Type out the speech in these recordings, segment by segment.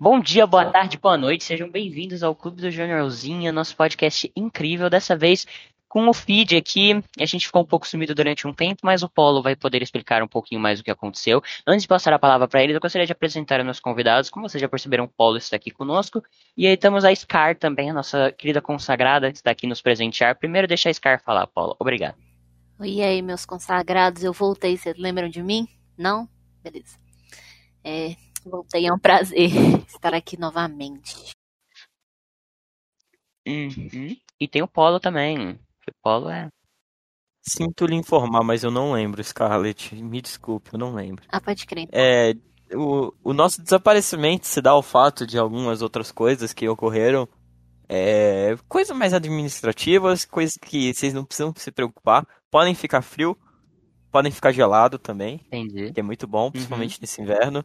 Bom dia, boa tarde, boa noite, sejam bem-vindos ao Clube do Jornalzinho, nosso podcast incrível, dessa vez com o feed aqui. A gente ficou um pouco sumido durante um tempo, mas o Polo vai poder explicar um pouquinho mais o que aconteceu. Antes de passar a palavra para ele, eu gostaria de apresentar os nossos convidados. Como vocês já perceberam, o Polo está aqui conosco. E aí temos a Scar também, a nossa querida consagrada, que está aqui nos presentear. Primeiro, deixa a Scar falar, Polo. Obrigado. E aí, meus consagrados, eu voltei. Vocês lembram de mim? Não? Beleza. É, voltei, é um prazer estar aqui novamente. Uhum. E tem o Polo também. O Polo é. Sinto lhe informar, mas eu não lembro, Scarlett. Me desculpe, eu não lembro. Ah, pode crer. É, o, o nosso desaparecimento se dá ao fato de algumas outras coisas que ocorreram. É, coisas mais administrativas, coisas que vocês não precisam se preocupar. Podem ficar frio, podem ficar gelado também. Entendi. Que é muito bom, principalmente nesse inverno.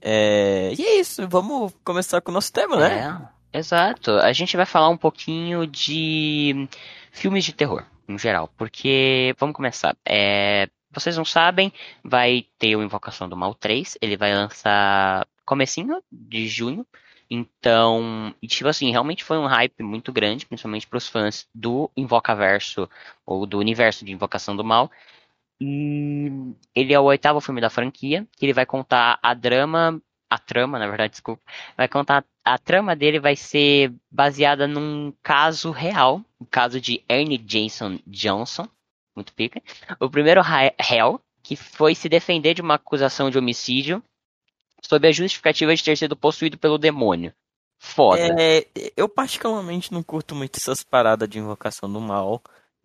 É, e é isso, vamos começar com o nosso tema, né? É, exato. A gente vai falar um pouquinho de filmes de terror, em geral. Porque, vamos começar. É, vocês não sabem, vai ter o Invocação do Mal 3. Ele vai lançar comecinho de junho. Então, tipo assim, realmente foi um hype muito grande, principalmente para os fãs do Invocaverso, ou do universo de Invocação do Mal. E ele é o oitavo filme da franquia, que ele vai contar a drama, a trama, na verdade, desculpa, vai contar a trama dele vai ser baseada num caso real, o caso de Ernie Jason Johnson, muito pica. O primeiro réu que foi se defender de uma acusação de homicídio sob a justificativa de ter sido possuído pelo demônio. Foda. É, eu particularmente não curto muito essas paradas de invocação do mal.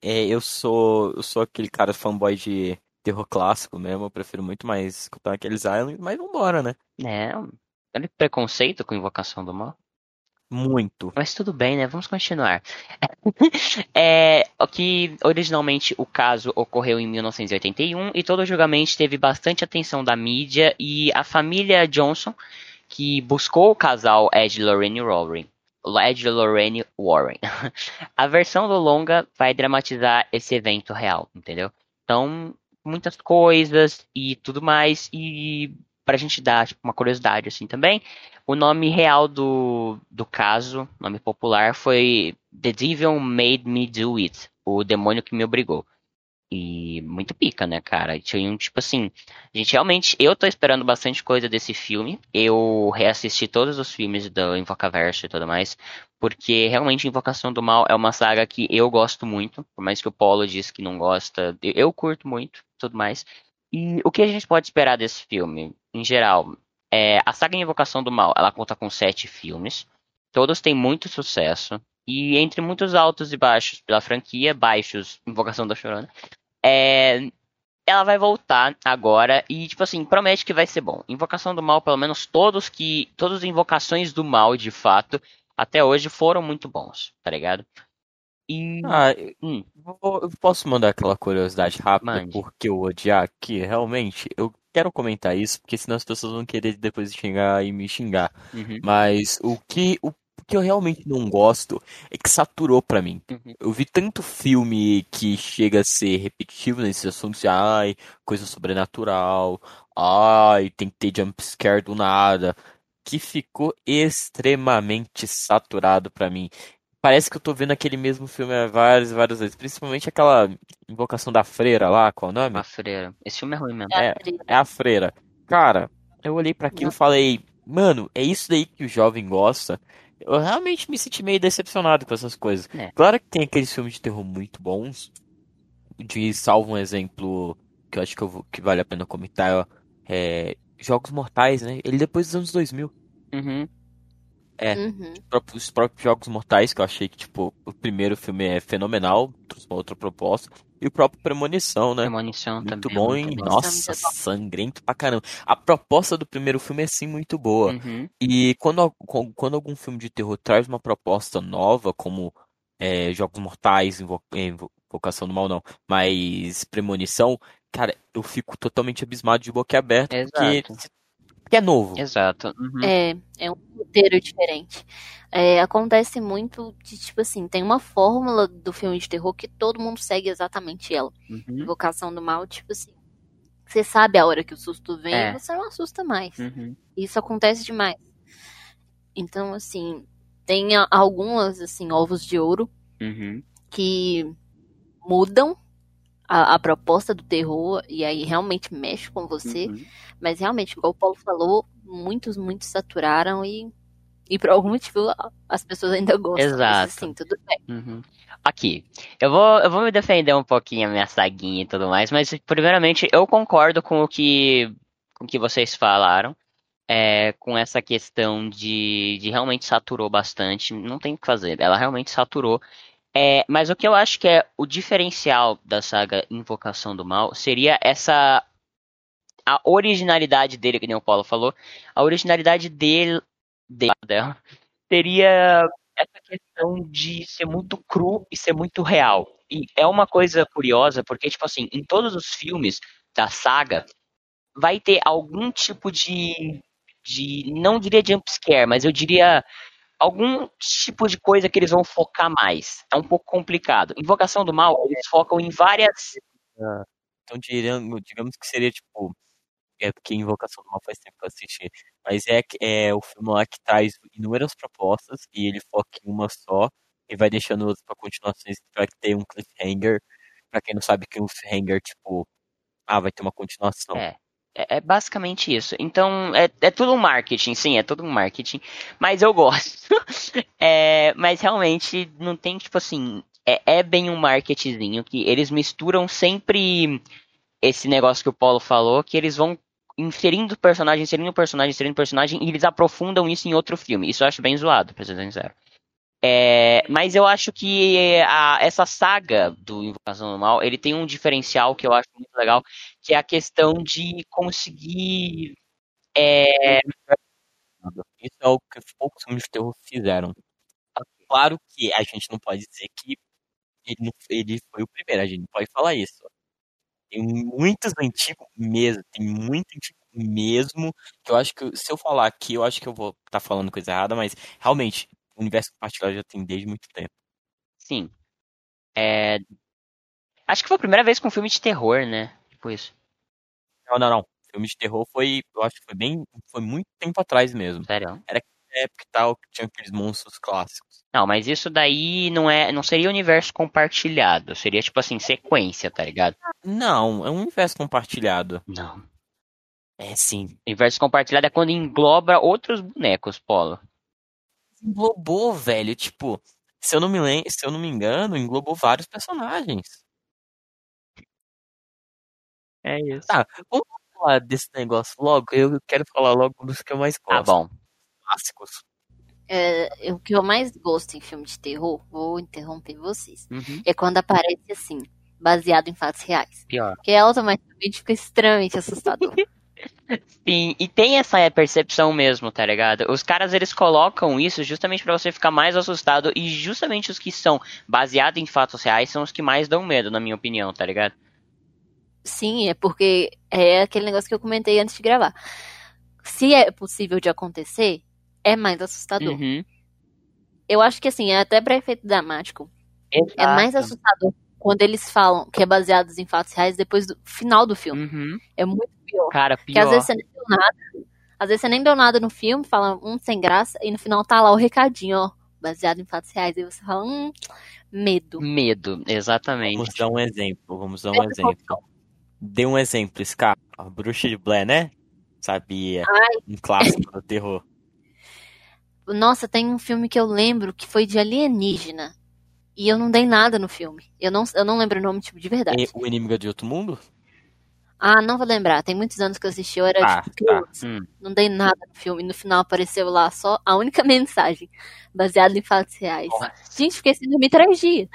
É, eu sou eu sou aquele cara fanboy de terror clássico mesmo, eu prefiro muito mais escutar aqueles Islands, mas vambora, né? É, olha que preconceito com invocação do mal. Muito. Mas tudo bem, né? Vamos continuar. é, que originalmente o caso ocorreu em 1981 e todo o julgamento teve bastante atenção da mídia e a família Johnson, que buscou o casal Ed Lorraine Warren. Ed Lorraine Warren. a versão do longa vai dramatizar esse evento real, entendeu? Então, muitas coisas e tudo mais e pra gente dar tipo, uma curiosidade assim também, o nome real do, do caso, nome popular, foi The Devil Made Me Do It, o demônio que me obrigou. E muito pica, né, cara? Tinha um tipo assim. Gente, realmente, eu tô esperando bastante coisa desse filme. Eu reassisti todos os filmes do Invocaverso e tudo mais. Porque realmente Invocação do Mal é uma saga que eu gosto muito. Por mais que o Polo disse que não gosta, eu curto muito tudo mais. E o que a gente pode esperar desse filme, em geral? É, a saga Invocação do Mal, ela conta com sete filmes. Todos têm muito sucesso. E entre muitos altos e baixos pela franquia, baixos, Invocação da Chorona, é, ela vai voltar agora e, tipo assim, promete que vai ser bom. Invocação do Mal, pelo menos todos que. Todas as invocações do mal, de fato, até hoje foram muito bons, tá ligado? E. Ah, hum. eu posso mandar aquela curiosidade rápida Mande. porque eu odiar aqui, realmente, eu quero comentar isso, porque senão as pessoas vão querer depois xingar e me xingar. Uhum. Mas o que, o que eu realmente não gosto é que saturou para mim. Uhum. Eu vi tanto filme que chega a ser repetitivo nesses assuntos de ai, coisa sobrenatural, ai, tem que ter jump scare do nada, que ficou extremamente saturado para mim. Parece que eu tô vendo aquele mesmo filme várias várias vezes. Principalmente aquela invocação da freira lá, qual é o nome? A freira. Esse filme é ruim mesmo. É, é a freira. Cara, eu olhei para aquilo e falei, mano, é isso daí que o jovem gosta. Eu realmente me senti meio decepcionado com essas coisas. É. Claro que tem aqueles filmes de terror muito bons. De salvo um exemplo que eu acho que, eu vou, que vale a pena comentar. É Jogos Mortais, né? Ele depois dos anos 2000. Uhum. É, Uhum. os próprios, os próprios Jogos Mortais, que eu achei que, tipo, o primeiro filme é fenomenal, trouxe uma outra proposta. E o próprio Premonição, né? Premonição Muito também. bom, é hein? muito bom. Nossa, bom. sangrento pra caramba. A proposta do primeiro filme é sim muito boa. Uhum. E quando, quando algum filme de terror traz uma proposta nova, como é, Jogos Mortais, Invo- é, Invo- Invocação do Mal, não, mas Premonição, cara, eu fico totalmente abismado de boca aberta, Exato. porque é novo. Exato. Uhum. É, é um roteiro diferente. É, acontece muito de, tipo assim, tem uma fórmula do filme de terror que todo mundo segue exatamente ela. Uhum. Invocação do mal, tipo assim. Você sabe a hora que o susto vem, É. você não assusta mais. Uhum. Isso acontece demais. Então, assim, tem algumas, assim, ovos de ouro Uhum. que mudam a, a proposta do terror e aí realmente mexe com você. Uhum. Mas realmente, igual o Paulo falou, muitos, muitos saturaram e, e por algum motivo as pessoas ainda gostam. Exato. Mas, assim, tudo bem. Uhum. Aqui, eu vou, eu vou me defender um pouquinho a minha saguinha e tudo mais, mas primeiramente eu concordo com o que, com o que vocês falaram, é, com essa questão de, de realmente saturou bastante, não tem o que fazer, ela realmente saturou. É, mas o que eu acho que é o diferencial da saga Invocação do Mal seria essa a originalidade dele, que nem o Paulo falou, a originalidade dele, dele seria essa questão de ser muito cru e ser muito real. E é uma coisa curiosa, porque, tipo assim, em todos os filmes da saga, vai ter algum tipo de. de não diria jumpscare, mas eu diria algum tipo de coisa que eles vão focar mais. É um pouco complicado. Invocação do Mal, eles focam em várias. Então, digamos, que seria tipo. É porque Invocação do Mal faz tempo que eu assisti. Mas é, é o filme lá que traz inúmeras propostas e ele foca em uma só e vai deixando outras pra continuações pra ter um cliffhanger. Pra quem não sabe que um cliffhanger, tipo, ah, vai ter uma continuação. É. É, é basicamente isso. Então, é, é tudo um marketing, sim, é tudo um marketing. Mas eu gosto. É, mas realmente não tem, tipo assim. É, é bem um marketingzinho que eles misturam sempre esse negócio que o Paulo falou, que eles vão inserindo personagem, inserindo personagem, inserindo personagem, e eles aprofundam isso em outro filme. Isso eu acho bem zoado, pra ser sincero. É, mas eu acho que a- essa saga do Invocação do Mal, ele tem um diferencial que eu acho muito legal, que é a questão de conseguir. É, Isso é o que poucos filmes de terror fizeram. Claro que a gente não pode dizer que ele, não- ele foi o primeiro, a gente não pode falar isso. Tem muitos antigos mesmo, tem muito antigo mesmo, que eu acho que, se eu falar aqui, eu acho que eu vou estar falando coisa errada, mas realmente, o universo compartilhado já tem desde muito tempo. sim. É, acho que foi a primeira vez com um filme de terror, né? Tipo isso. Não, não, não. Filme de terror foi, eu acho que foi bem, foi muito tempo atrás mesmo. Sério. É época e tal, que tinha aqueles monstros clássicos. Não, mas isso daí não é, não seria universo compartilhado, seria tipo assim, sequência, tá ligado? Não, é um universo compartilhado. Não. É sim. Universo compartilhado é quando engloba outros bonecos, Polo. Englobou, velho. Tipo, se eu não me lembro, se eu não me engano, englobou vários personagens. É isso. Tá, vamos falar desse negócio logo. Eu quero falar logo dos que eu mais Tá gosto. bom. Clássicos. É, o que eu mais gosto em filme de terror, vou interromper vocês, Uhum. é quando aparece assim, baseado em fatos reais. Pior. Que é automaticamente fica extremamente assustador. Sim, e tem essa percepção mesmo, tá ligado? Os caras eles colocam isso justamente pra você ficar mais assustado e justamente os que são baseados em fatos reais são os que mais dão medo, na minha opinião, tá ligado? Sim, é porque é aquele negócio que eu comentei antes de gravar. Se é possível de acontecer, é mais assustador. Uhum. Eu acho que assim, é até pra efeito dramático. É mais Exato. assustador quando eles falam que é baseado em fatos reais depois do final do filme. Uhum. É muito pior. Cara, Porque às pior. vezes você nem deu nada. Às vezes você nem deu nada no filme, fala um sem graça, e no final tá lá o recadinho, ó, baseado em fatos reais. Aí você fala, hum, medo. Medo, exatamente. Vamos dar um exemplo. Vamos dar um exemplo. Dê um exemplo, Scar. A Bruxa de Blair, né? Sabia. Um clássico do terror. Nossa, tem um filme que eu lembro que foi de alienígena. E eu não dei nada no filme. Eu não, eu não lembro o nome, tipo, de verdade. E o Inimigo de Outro Mundo? Ah, não vou lembrar. Tem muitos anos que eu assisti, eu era Ah, tipo, tá. Hum. Não dei nada no filme. No final apareceu lá só a única mensagem, baseada em fatos reais. Nossa. Gente, fiquei sem dormir três dias.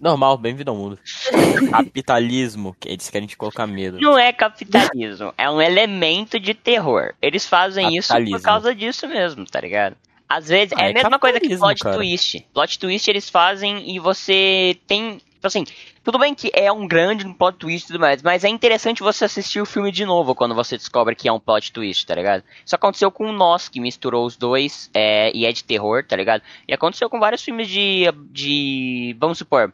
Normal, bem-vindo ao mundo. Capitalismo, que eles querem te colocar medo. Não é capitalismo, é um elemento de terror. Eles fazem isso por causa disso mesmo, tá ligado? Às vezes Ah, é a é mesma coisa que plot cara. twist. Plot twist eles fazem e você tem. Tipo assim, tudo bem que é um grande plot twist e tudo mais, mas é interessante você assistir o filme de novo quando você descobre que é um plot twist, tá ligado? Isso aconteceu com Nós, que misturou os dois é, e é de terror, tá ligado? E aconteceu com vários filmes de. de. Vamos supor,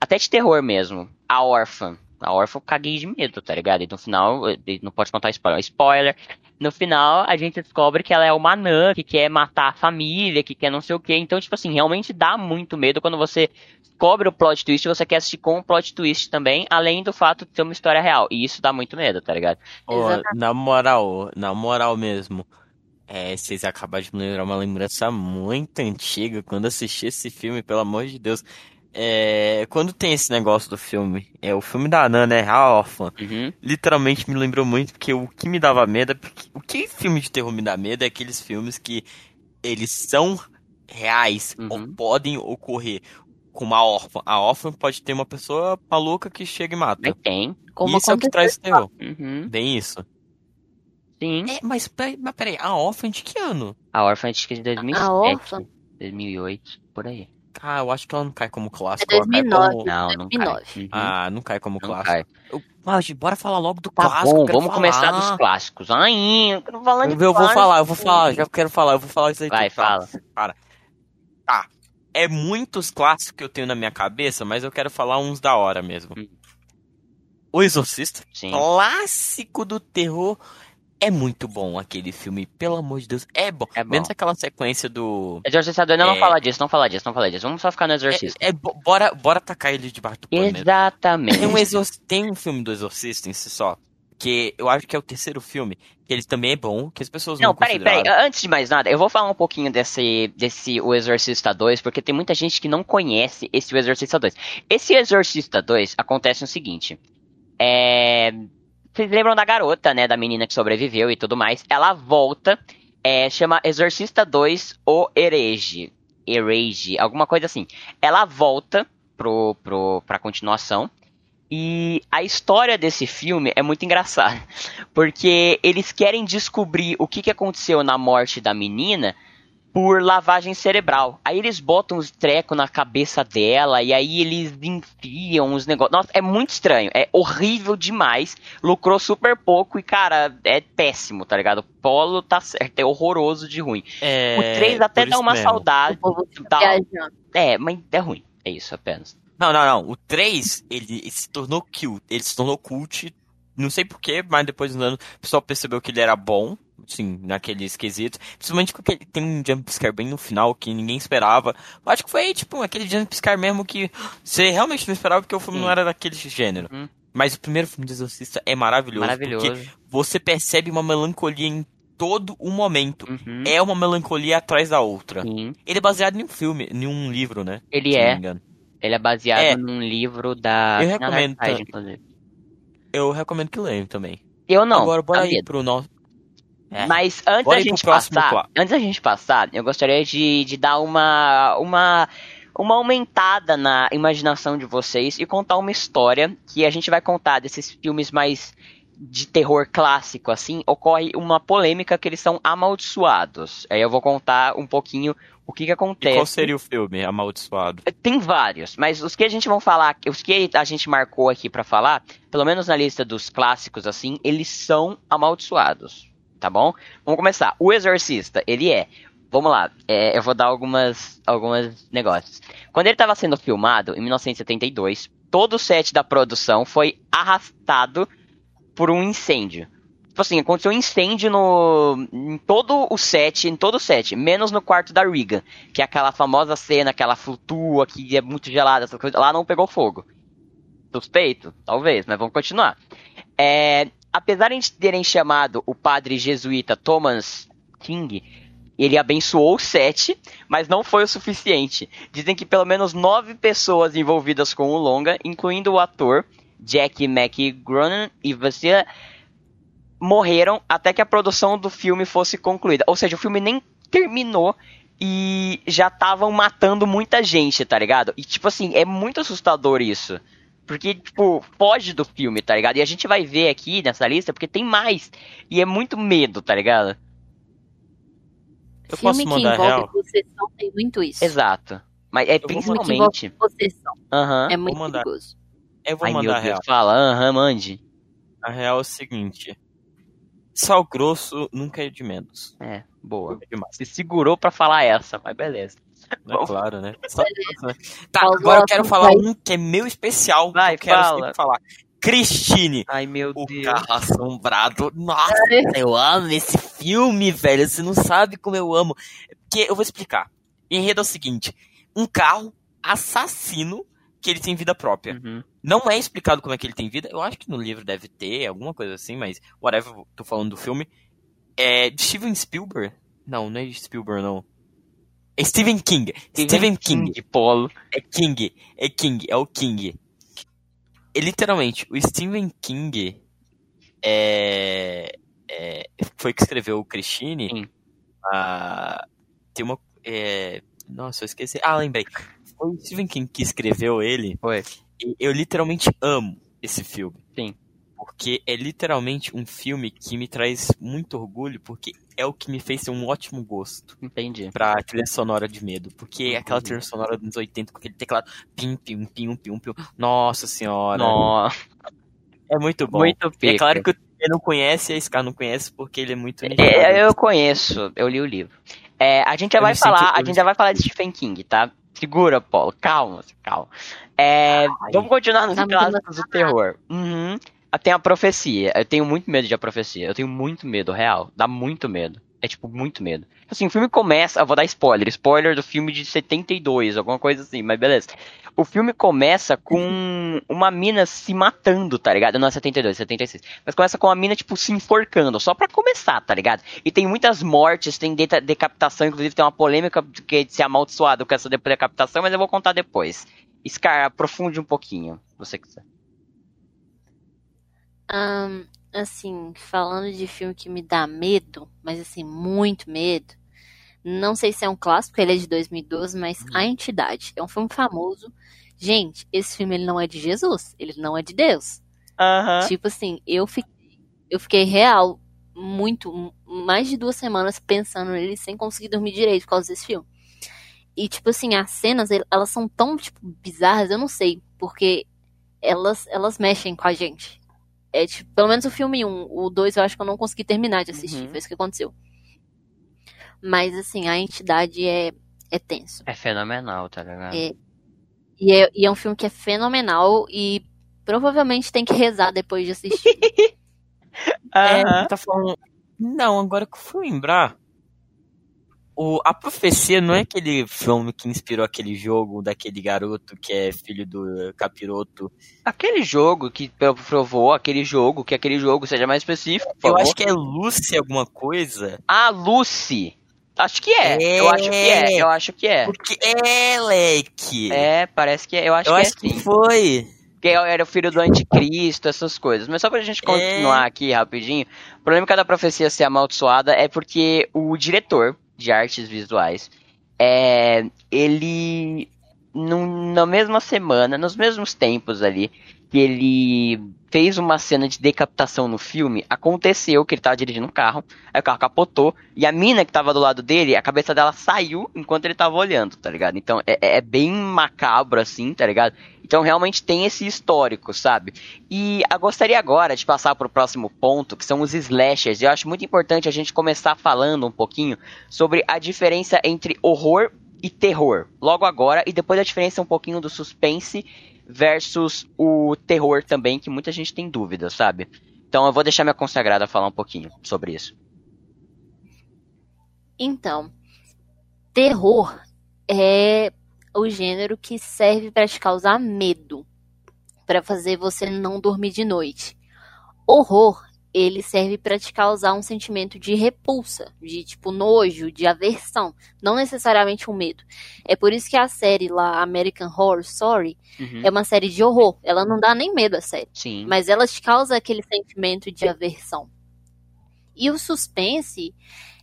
até de terror mesmo. A Órfã. A órfã eu caguei de medo, tá ligado? E no final, não pode contar spoiler. Spoiler. No final, a gente descobre que ela é uma anã, que quer matar a família, que quer não sei o quê. Então, tipo assim, realmente dá muito medo quando você descobre o plot twist, você quer assistir com o plot twist também, além do fato de ser uma história real. E isso dá muito medo, tá ligado? Ô, na moral, na moral mesmo. É, vocês acabaram de me lembrar uma lembrança muito antiga quando assisti esse filme, pelo amor de Deus. É, quando tem esse negócio do filme, é o filme da Ana, né? A órfã. Uhum. Literalmente me lembrou muito, porque o que me dava medo, é porque, o que filme de terror me dá medo é aqueles filmes que eles são reais Uhum. ou podem ocorrer com uma órfã. A órfã pode ter uma pessoa maluca que chega e mata. Mas tem. Como isso é o que traz terror. Uhum. Bem isso. Sim. É, mas, peraí, mas peraí, a órfã é de que ano? A órfã é de 2007. A órfã? 2008, por aí. Ah, eu acho que ela não cai como É clássico. cai 2009. como- Não, não cai. 2009. Uhum. Ah, não cai como Não clássico. cai. Eu- Mas, bora falar logo do Tá clássico. bom, vamos começar falar. dos clássicos. Ai, eu quero falar de Eu, eu vou clássico. falar, eu vou falar, já quero falar, eu vou falar isso aí. Vai, tudo, fala. Tá. É muitos clássicos que eu tenho na minha cabeça, mas eu quero falar uns da hora mesmo. Hum. O Exorcista, Sim. clássico do terror. É muito bom aquele filme, pelo amor de Deus. É bom. É bom. Menos aquela sequência do. Exorcista 2, não, não É. fala disso, não fala disso, não fala disso. Vamos só ficar no Exorcista. É, é bo- bora, bora tacar ele debaixo do pano. Exatamente. Tem um, exor... Tem um filme do Exorcista em si só, que eu acho que é o terceiro filme, que ele também é bom, que as pessoas não, Não, peraí, peraí. Antes de mais nada, eu vou falar um pouquinho desse, desse O Exorcista 2, porque tem muita gente que não conhece esse O Exorcista 2. Esse Exorcista 2 acontece o seguinte. É. Vocês lembram da garota, né? Da menina que sobreviveu e tudo mais. Ela volta, é, chama Exorcista 2 O Herege. Herege, alguma coisa assim. Ela volta pro, pro, pra continuação. E a história desse filme é muito engraçada. Porque eles querem descobrir o que, que aconteceu na morte da menina por lavagem cerebral. Aí eles botam os trecos na cabeça dela e aí eles enfiam os negócios. Nossa, é muito estranho. É horrível demais. Lucrou super pouco e, cara, é péssimo, tá ligado? O Polo tá certo. É horroroso de ruim. É, o 3 até dá uma mesmo. saudade. Dá-. É, mas é ruim. É isso apenas. Não, não, não. O 3, ele se tornou cute. Ele se tornou cult. Não sei porquê, mas depois do ano o pessoal percebeu que ele era bom. Sim, naqueles quesitos. Principalmente porque ele tem um jumpscare bem no final que ninguém esperava. Eu acho que foi, tipo, aquele jumpscare mesmo que você realmente não esperava porque o filme Sim. não era daquele gênero. Uhum. Mas o primeiro filme do Exorcista é maravilhoso. Maravilhoso. Porque você percebe uma melancolia em todo o momento. Uhum. É uma melancolia atrás da outra. Sim. Ele é baseado em um filme, em um livro, né? Ele Se não me é. engano. Ele é baseado É. num livro da. Eu recomendo inclusive. Eu recomendo que leiam também. Eu não. Agora, bora ir pro nosso. É. Mas antes Bora da gente passar, antes da gente passar, eu gostaria de, de dar uma, uma, uma aumentada na imaginação de vocês e contar uma história que a gente vai contar desses filmes mais de terror clássico, assim, ocorre uma polêmica que eles são amaldiçoados. Aí eu vou contar um pouquinho o que que E acontece. qual seria o filme Amaldiçoado? Tem vários, mas os que a gente vão falar, os que a gente marcou aqui pra falar, pelo menos na lista dos clássicos assim, eles são amaldiçoados, tá bom? Vamos começar. O Exorcista, ele é. Vamos lá, é, eu vou dar algumas algumas negócios. Quando ele estava sendo filmado em 1972, todo o set da produção foi arrastado por um incêndio. Tipo assim, aconteceu um incêndio no, em todo o set, em todo o set, menos no quarto da Regan, que é aquela famosa cena que ela flutua, que é muito gelada, essa coisa. Lá não pegou fogo. Suspeito? Talvez, mas vamos continuar. É, apesar de terem chamado o padre jesuíta Thomas King, ele abençoou o set, mas não foi o suficiente. Dizem que pelo menos nove pessoas envolvidas com o longa, incluindo o ator Jack McGronan e Vasila, morreram até que a produção do filme fosse concluída. Ou seja, o filme nem terminou e já estavam matando muita gente, tá ligado? E tipo assim, é muito assustador isso. Porque, tipo, foge do filme, tá ligado? E a gente vai ver aqui nessa lista porque tem mais. E é muito medo, tá ligado? Eu Filme posso que envolve real? possessão tem muito isso. Exato. Mas é principalmente. possessão. Aham. É muito mandar. perigoso. Eu vou Ai, meu mandar Deus, real. fala, aham, mande. A real é o seguinte: sal grosso nunca é de menos. É, boa. É demais. Se segurou pra falar essa, mas beleza. Bom. Claro, né? Né? Tá, agora eu quero falar um que é meu especial. Vai, que eu quero fala. falar. Christine, Ai, meu o Deus. carro assombrado. Nossa, eu amo esse filme, velho. Você não sabe como eu amo. Porque eu vou explicar. O enredo é o seguinte: um carro assassino que ele tem vida própria. Uhum. Não é explicado como é que ele tem vida. Eu acho que no livro deve ter, alguma coisa assim, mas whatever, tô falando do filme. É de Steven Spielberg? Não, não é de Spielberg, não. É Stephen King. Stephen King. de polo. É King. É King. É o King. É, literalmente, o Stephen King é, é, foi que escreveu o Christine. Ah, tem uma. é, nossa, eu esqueci. Ah, lembrei. Foi o Stephen King que escreveu ele. Foi. E eu literalmente amo esse filme. Sim. Porque é literalmente um filme que me traz muito orgulho, porque é o que me fez ter um ótimo gosto Entendi. pra trilha sonora de medo. Porque Uhum. aquela trilha sonora dos anos 80 com aquele teclado pim, pim, pim, pim, pim. Nossa senhora. Nossa, É muito bom. muito E é claro que o T não conhece, a Scar não conhece, porque ele é muito É, eu conheço, eu li o livro. É, a gente já Eu vai me sinto- falar, a gente já vai falar de Stephen King, tá? Segura, Paulo, calma, calma. É, vamos continuar nos Tá clássicos do terror. Uhum. Tem a profecia. Eu tenho muito medo de a profecia. Eu tenho muito medo, real. Dá muito medo. É tipo, muito medo. Assim, o filme começa. Eu vou dar spoiler. Spoiler do filme de 72, alguma coisa assim, mas beleza. O filme começa com uma mina se matando, tá ligado? Não é 72, é 76. Mas começa com a mina, tipo, se enforcando, só pra começar, tá ligado? E tem muitas mortes, tem decapitação, inclusive tem uma polêmica é de ser amaldiçoado com essa de- decapitação, mas eu vou contar depois. Scar, aprofunde um pouquinho, se você quiser. Ahn, assim, falando de filme que me dá medo, mas assim, muito medo. Não sei se é um clássico, ele é de 2012, mas A Entidade. É um filme famoso. Gente, esse filme ele não é de Jesus, ele não é de Deus. Aham. Tipo assim, eu fiquei, eu fiquei real muito, mais de duas semanas pensando nele sem conseguir dormir direito por causa desse filme. E tipo assim, as cenas, el- elas são tão tipo bizarras, eu não sei, porque elas elas mexem com a gente. É tipo, pelo menos o filme 1, o 2 eu acho que eu não consegui terminar de assistir, Uhum. foi isso que aconteceu. Mas assim, a entidade é é tenso. É fenomenal, tá ligado? É. E é, e é um filme que é fenomenal e provavelmente tem que rezar depois de assistir. É, Aham. tá falando. Não, agora que eu fui lembrar. O, a Profecia não é aquele filme que inspirou aquele jogo daquele garoto que é filho do capiroto. Aquele jogo que provou aquele jogo, que aquele jogo seja mais específico, Eu favor. acho que é Lucy alguma coisa. Ah, Lucy. Acho que é. É. Eu acho que é. Eu acho que é. Porque é, Leque. É, parece que é. Eu acho eu que acho é que sim. foi. Porque era o filho do anticristo, essas coisas. Mas só pra gente continuar aqui rapidinho, o problema da profecia ser amaldiçoada é porque o diretor de artes visuais, é, ele, num- na mesma semana, nos mesmos tempos ali, que ele fez uma cena de decapitação no filme, aconteceu que ele tava dirigindo um carro, aí o carro capotou, e a mina que tava do lado dele, a cabeça dela saiu enquanto ele tava olhando, tá ligado? Então é, é bem macabro assim, tá ligado? Então realmente tem esse histórico, sabe? E eu gostaria agora de passar pro próximo ponto, que são os slashers. Eu acho muito importante a gente começar falando um pouquinho sobre a diferença entre horror e terror. Logo agora, e depois a diferença um pouquinho do suspense versus o terror também, que muita gente tem dúvidas, sabe? Então eu vou deixar minha consagrada falar um pouquinho sobre isso. Então, terror é o gênero que serve para te causar medo, para fazer você não dormir de noite. Horror, ele serve para te causar um sentimento de repulsa, de tipo nojo, de aversão, não necessariamente um medo. É por isso que a série lá American Horror Story Uhum. é uma série de horror. Ela não dá nem medo a série. Sim. Mas ela te causa aquele sentimento de aversão. E o suspense,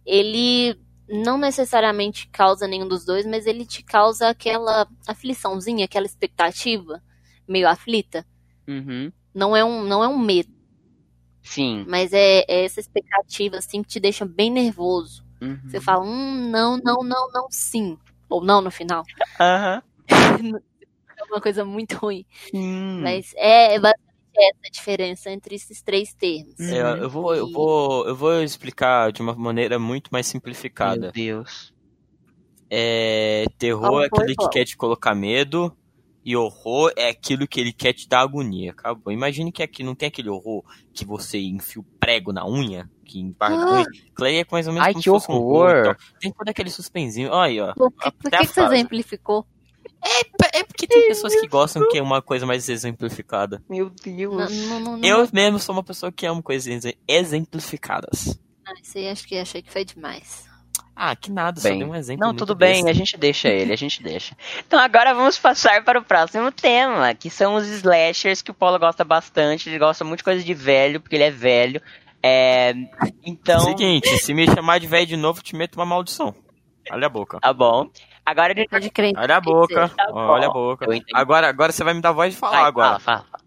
ele não necessariamente causa nenhum dos dois, mas ele te causa aquela afliçãozinha, aquela expectativa meio aflita. Uhum. Não é um, não é um medo, Sim. mas é, é essa expectativa assim que te deixa bem nervoso. Uhum. Você fala, hum, não, não, não, não, sim. Ou não no final. Aham. É uma coisa muito ruim. Sim. Mas é basicamente essa a diferença entre esses três termos. Uhum. É, eu, vou, eu, vou, eu vou explicar de uma maneira muito mais simplificada. Meu Deus. É, terror é aquele que quer te colocar medo. E horror é aquilo que ele quer te dar agonia. Acabou. Imagine que aqui não tem aquele horror que você enfia o prego na unha, que da unha. Clay é mais ou menos Ai, como que se fosse um horror. então. Tem todo aquele suspensinho. Olha aí, ó. Por que, por Até que você exemplificou? É, é porque tem pessoas que gostam que é uma coisa mais exemplificada. Meu Deus. não, não, não. Eu mesmo sou uma pessoa que ama coisas exemplificadas. Não, isso aí acho que achei que foi demais. Ah, que nada, só Bem. dei um exemplo. Não, muito tudo bem, besta. a gente deixa ele, a gente deixa. Então agora vamos passar para o próximo tema, que são os slashers que o Paulo gosta bastante. Ele gosta muito de coisa de velho, porque ele é velho. É, então, Seguinte, se me chamar de velho de novo, eu te meto uma maldição. Olha a boca. tá bom. Agora ele Pode crer. Olha a boca. tá. Olha a boca. Agora, agora você vai me dar voz de falar Vai, agora. fala, fala.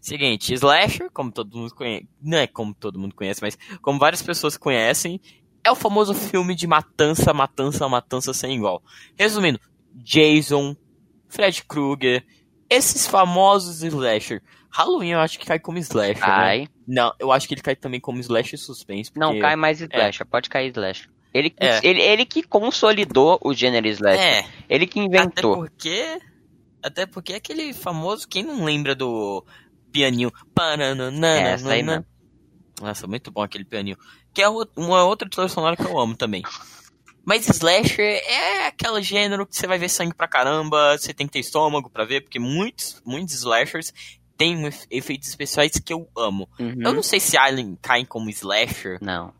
Seguinte, Slasher, como todo mundo conhece, não é como todo mundo conhece, mas como várias pessoas conhecem, é o famoso filme de matança, matança, matança sem igual. Resumindo, Jason, Fred Krueger, esses famosos Slasher. Halloween eu acho que cai como Slasher, né? Cai. Não, eu acho que ele cai também como Slasher suspense. Não, porque- cai mais slasher, pode cair slasher. Ele, que- É. ele, ele que consolidou o gênero slasher. É, Ele que até inventou. porque... Até porque é aquele famoso, quem não lembra do pianinho? Paranana, É, essa aí mesmo. Nossa, muito bom aquele pianinho. Que é uma outra trilha sonora que eu amo também. Mas Slasher é aquele gênero que você vai ver sangue pra caramba, você tem que ter estômago pra ver, porque muitos, muitos Slashers têm efe- efeitos especiais que eu amo. Uhum. Eu não sei se Alien cai como Slasher. Não,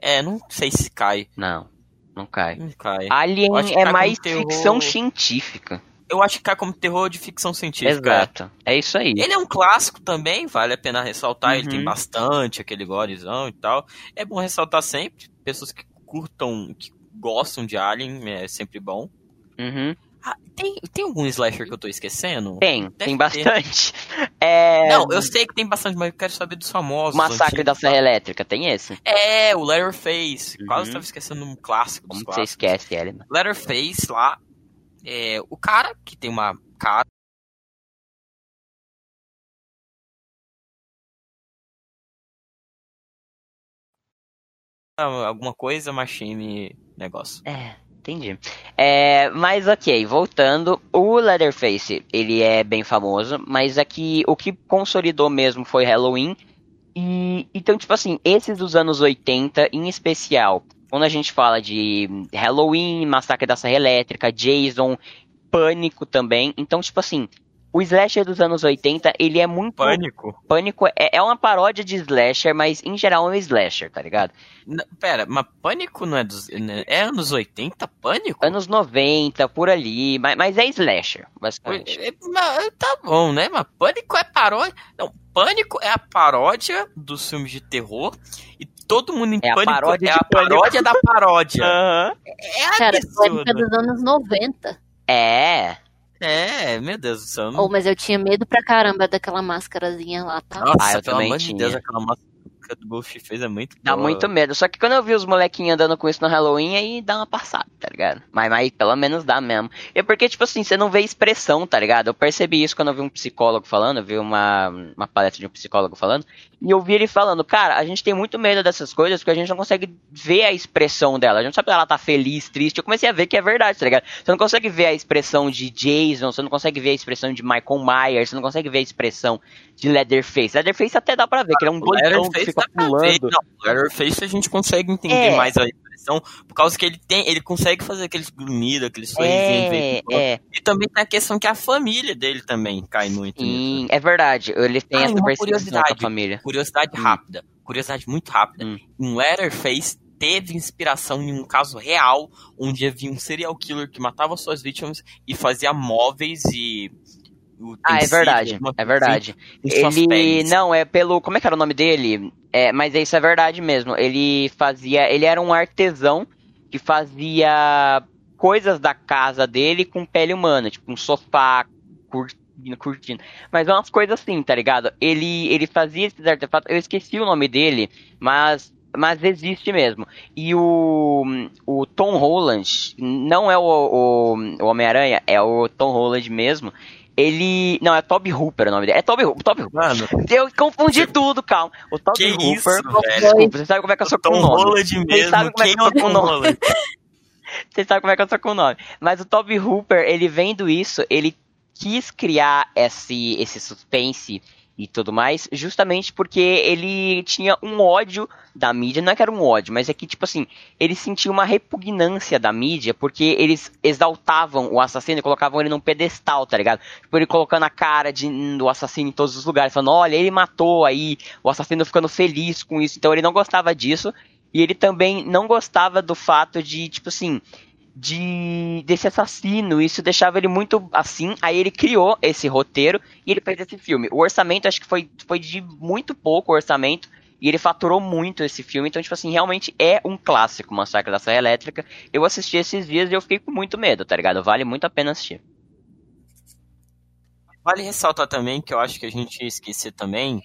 É, não sei se cai. não, não cai. Não cai. Alien é cai mais terror. ficção científica. Eu acho que cai como terror de ficção científica. Exato. É isso aí. Ele é um clássico também, vale a pena ressaltar. Ele Uhum. tem bastante aquele gorezão e tal. É bom ressaltar sempre. Pessoas que curtam, que gostam de Alien, é sempre bom. Uhum. Ah, tem, tem algum slasher que eu tô esquecendo? Tem, tem ter. bastante. É, Não, eu sei que tem bastante, mas eu quero saber dos famosos. Massacre antigos, da Serra tá? Elétrica, tem esse? É, o Letterface. Uhum. Quase tava esquecendo um clássico dos Como você esquece ele? né? Letterface lá. É, o cara que tem uma cara. Alguma coisa, machine negócio. É, entendi. É, mas ok, voltando, o Leatherface, ele é bem famoso, mas aqui o que consolidou mesmo foi Halloween. E então, tipo assim, esses dos anos 80, em especial, quando a gente fala de Halloween, Massacre da Serra Elétrica, Jason, Pânico também. Então, tipo assim, o slasher dos anos 80, ele é muito Pânico? Pânico é, é uma paródia de slasher, mas em geral é um slasher, tá ligado? Pera, mas Pânico não é dos. É anos 80? Pânico? Anos 90, por ali, mas, mas é slasher, basicamente. É, mas, tá bom, né? Mas Pânico é paródia. Não, Pânico é a paródia dos filmes de terror. E todo mundo em É a Pânico paródia é a paródia da paródia. Aham. É Cara, absurdo. Pânico é dos anos 90. É. É, meu Deus do céu. Não... Oh, mas eu tinha medo pra caramba daquela máscarazinha lá, tá? Nossa, Ah, eu pelo também amor de tinha. Deus, aquela máscara do Ghostface é muito Dá boa. muito medo. Só que quando eu vi os molequinhos andando com isso no Halloween, aí dá uma passada, tá ligado? Mas, mas pelo menos dá mesmo. É porque, tipo assim, você não vê expressão, tá ligado? Eu percebi isso quando eu vi um psicólogo falando, eu vi uma, uma palestra de um psicólogo falando, e eu vi ele falando, cara, a gente tem muito medo dessas coisas porque a gente não consegue ver a expressão dela. A gente não sabe se ela tá feliz, triste. Eu comecei a ver que é verdade, tá ligado? Você não consegue ver a expressão de Jason, você não consegue ver a expressão de Michael Myers, você não consegue ver a expressão de Leatherface. Leatherface até dá pra ver, que ele é um doidão que Letterface fica dá pra ver. pulando. Não, Letterface a gente consegue entender É. mais a expressão, por causa que ele tem, ele consegue fazer aqueles grunhidos, aqueles sorrisinhos. É, em é. E também tem a questão que a família dele também cai muito nisso. Sim, é verdade. Eles têm Ah, essa percepção curiosidade. família. Curiosidade Hum. rápida. Curiosidade muito rápida. Hum. Um Letterface teve inspiração em um caso real, onde havia um serial killer que matava suas vítimas e fazia móveis e. Ah, é verdade. alguma É verdade. Ele. Não, é pelo. Como é que era o nome dele? É, mas isso é verdade mesmo. Ele fazia. Ele era um artesão que fazia coisas da casa dele com pele humana, tipo um sofá, cortina, cortina. Mas é umas coisas assim, tá ligado? Ele, ele fazia esses artefatos. Eu esqueci o nome dele, mas. Mas existe mesmo. E o, o Tom Holland, não é o, o, o Homem-Aranha, é o Tom Holland mesmo. Ele. Não, é Toby Hooper o nome dele. É Toby Hooper. Toby Hooper. Mano, Eu confundi tudo, calma. O Toby que Hooper. isso? Desculpa, você sabe como é que eu sou com o nome. Vocês mesmo. sabem como é que eu tô com o nome. Vocês sabem como é que eu sou com o nome. Mas o Toby Hooper, ele vendo isso, ele quis criar esse, esse suspense e tudo mais, justamente porque ele tinha um ódio da mídia, não é que era um ódio, mas é que, tipo assim, ele sentia uma repugnância da mídia, porque eles exaltavam o assassino e colocavam ele num pedestal, tá ligado? Tipo, ele colocando a cara de, do assassino em todos os lugares, falando, olha, ele matou aí, o assassino ficando feliz com isso, então ele não gostava disso, e ele também não gostava do fato de, tipo assim, de desse assassino. Isso deixava ele muito assim. Aí ele criou esse roteiro e ele fez esse filme. O orçamento acho que foi, foi de muito pouco orçamento. E ele faturou muito esse filme. Então, tipo assim, realmente é um clássico, Massacre da Serra Elétrica. Eu assisti esses dias e eu fiquei com muito medo, tá ligado? Vale muito a pena assistir. Vale ressaltar também, que eu acho que a gente ia esquecer também.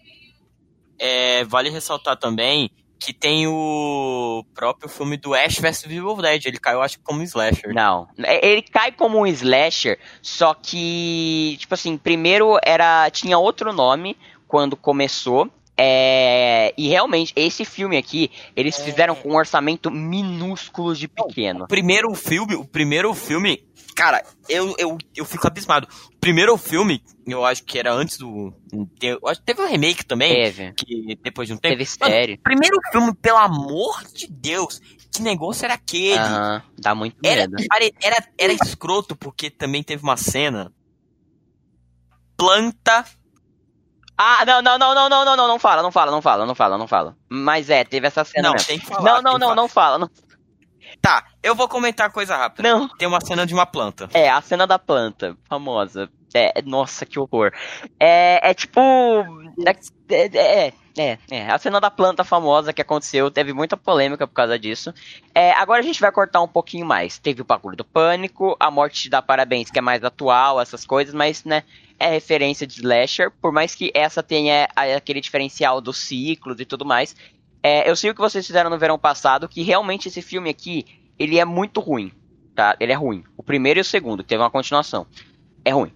É, vale ressaltar também que tem o próprio filme do Ash vs Evil Dead. Ele caiu, acho que, como um slasher. Não. É, ele cai como um slasher, só que, tipo assim, primeiro era. tinha outro nome quando começou. É, e realmente, esse filme aqui, eles é... fizeram com um orçamento minúsculo de pequeno. O primeiro filme, o primeiro filme Cara, eu, eu, eu fico abismado. O primeiro filme, eu acho que era antes do. Eu acho que teve um remake também. Teve. Que depois de um tempo. Teve série. Primeiro filme, pelo amor de Deus, que negócio era aquele? Aham, dá muito era, medo. Era, era escroto, porque também teve uma cena. Planta. Ah, não, não, não, não, não, não, não, não fala, não fala, não fala, não fala, não fala. Mas é, teve essa cena não, mesmo. Tem que falar, não, não, não, não fala. Não. Tá, eu vou comentar coisa rápida. Não. Tem uma cena de uma planta. É, a cena da planta, famosa. É, nossa, que horror. É, é tipo. É, é, é, é, a cena da planta famosa que aconteceu, teve muita polêmica por causa disso. É, agora a gente vai cortar um pouquinho mais. Teve o bagulho do pânico, a morte te dá parabéns, que é mais atual, essas coisas, mas, né, é referência de slasher, por mais que essa tenha aquele diferencial dos ciclos e tudo mais. É, eu sei o que vocês fizeram no verão passado, que realmente esse filme aqui, ele é muito ruim, tá? Ele é ruim. O primeiro e o segundo, que teve uma continuação. É ruim.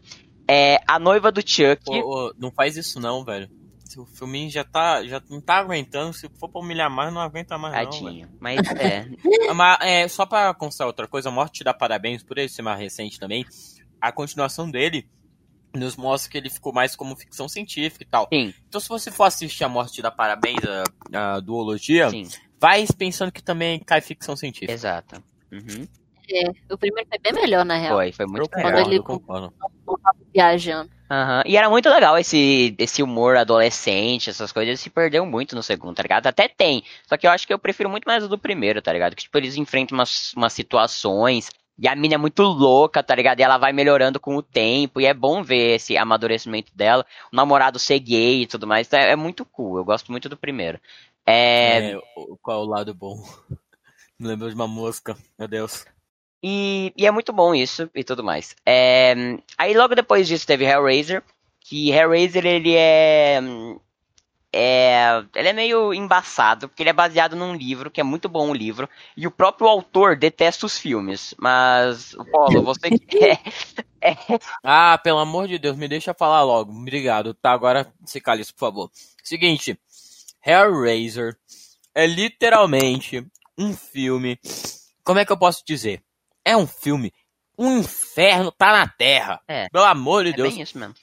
É, a noiva do Chuck... Ô, ô, não faz isso não, velho. O filme já tá, já não tá aguentando. Se for pra humilhar mais, não aguenta mais Tadinho, não, mas é... mas, é... Só pra constar outra coisa, a Morte te dá parabéns por ele ser mais recente também. A continuação dele nos mostra que ele ficou mais como ficção científica e tal. Sim. Então, se você for assistir a Morte da Parabéns, a, a duologia, Sim. vai pensando que também cai ficção científica. Exato. Uhum. É, o primeiro foi bem melhor, na real. Foi, foi muito eu melhor. Quando ele viajando. Uhum. E era muito legal esse, esse humor adolescente, essas coisas, se perdeu muito no segundo, tá ligado? Até tem, só que eu acho que eu prefiro muito mais o do primeiro, tá ligado? Que, tipo, eles enfrentam umas, umas situações e a mina é muito louca, tá ligado? E ela vai melhorando com o tempo. E é bom ver esse amadurecimento dela. O namorado ser gay e tudo mais. É, é muito cool. Eu gosto muito do primeiro. É... é qual é o lado bom? Me lembro de uma mosca. Meu Deus. E, e, é muito bom isso e tudo mais. É, aí logo depois disso teve Hellraiser. Que Hellraiser ele é é, ele é meio embaçado, porque ele é baseado num livro, que é muito bom o livro, e o próprio autor detesta os filmes. Mas, Paulo, você que é, é... Ah, pelo amor de Deus, me deixa falar logo. Obrigado, tá? Agora se cale por favor. Seguinte, Hellraiser é literalmente um filme. Como é que eu posso dizer? É um filme. Um inferno tá na Terra. É. Pelo amor de é Deus. Bem isso mesmo.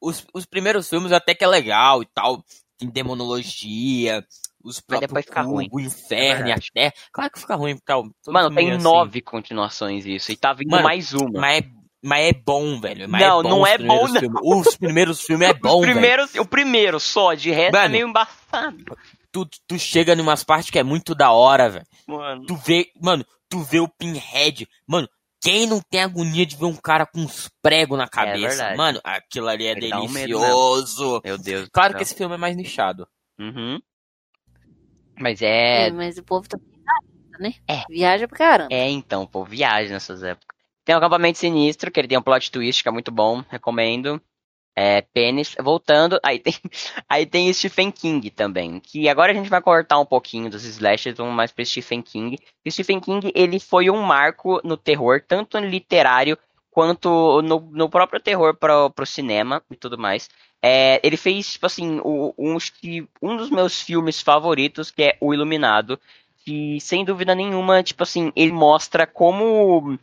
Os, os primeiros filmes até que é legal e tal. Tem demonologia, os próprios depois fica ruim. o inferno É e a terra. Claro que fica ruim, tal. Mano, tem é assim. nove continuações isso, e tá vindo Mano, mais uma. Mas é, mas é bom, velho. Mas Não, é bom não é primeiros bom, não. filmes. Os primeiros filmes é bom, Os velho. primeiros, o primeiro só, de resto é Mano. meio embaçado. Tu, tu chega em umas partes que é muito da hora, velho. Mano. Tu vê, mano, tu vê o Pinhead. Mano, quem não tem agonia de ver um cara com uns pregos na cabeça? verdade. mano, aquilo ali é Ele um medo delicioso. Meu Deus. claro que esse filme é mais nichado. Uhum. Mas É, é. mas o povo também viaja, né? É. Viaja pra caramba. É, então, pô, viagem nessas épocas. Tem o Acampamento Sinistro, que ele tem um plot twist que é muito bom, recomendo. É, Pênis. Voltando, aí tem, aí tem Stephen King também. Que agora a gente vai cortar um pouquinho dos slashers, vamos mais pra Stephen King. Stephen King, ele foi um marco no terror, tanto no literário quanto no, no próprio terror pro, pro cinema e tudo mais. É, ele fez, tipo assim, o, um, um dos meus filmes favoritos, que é O Iluminado. Que, sem dúvida nenhuma, tipo assim, ele mostra como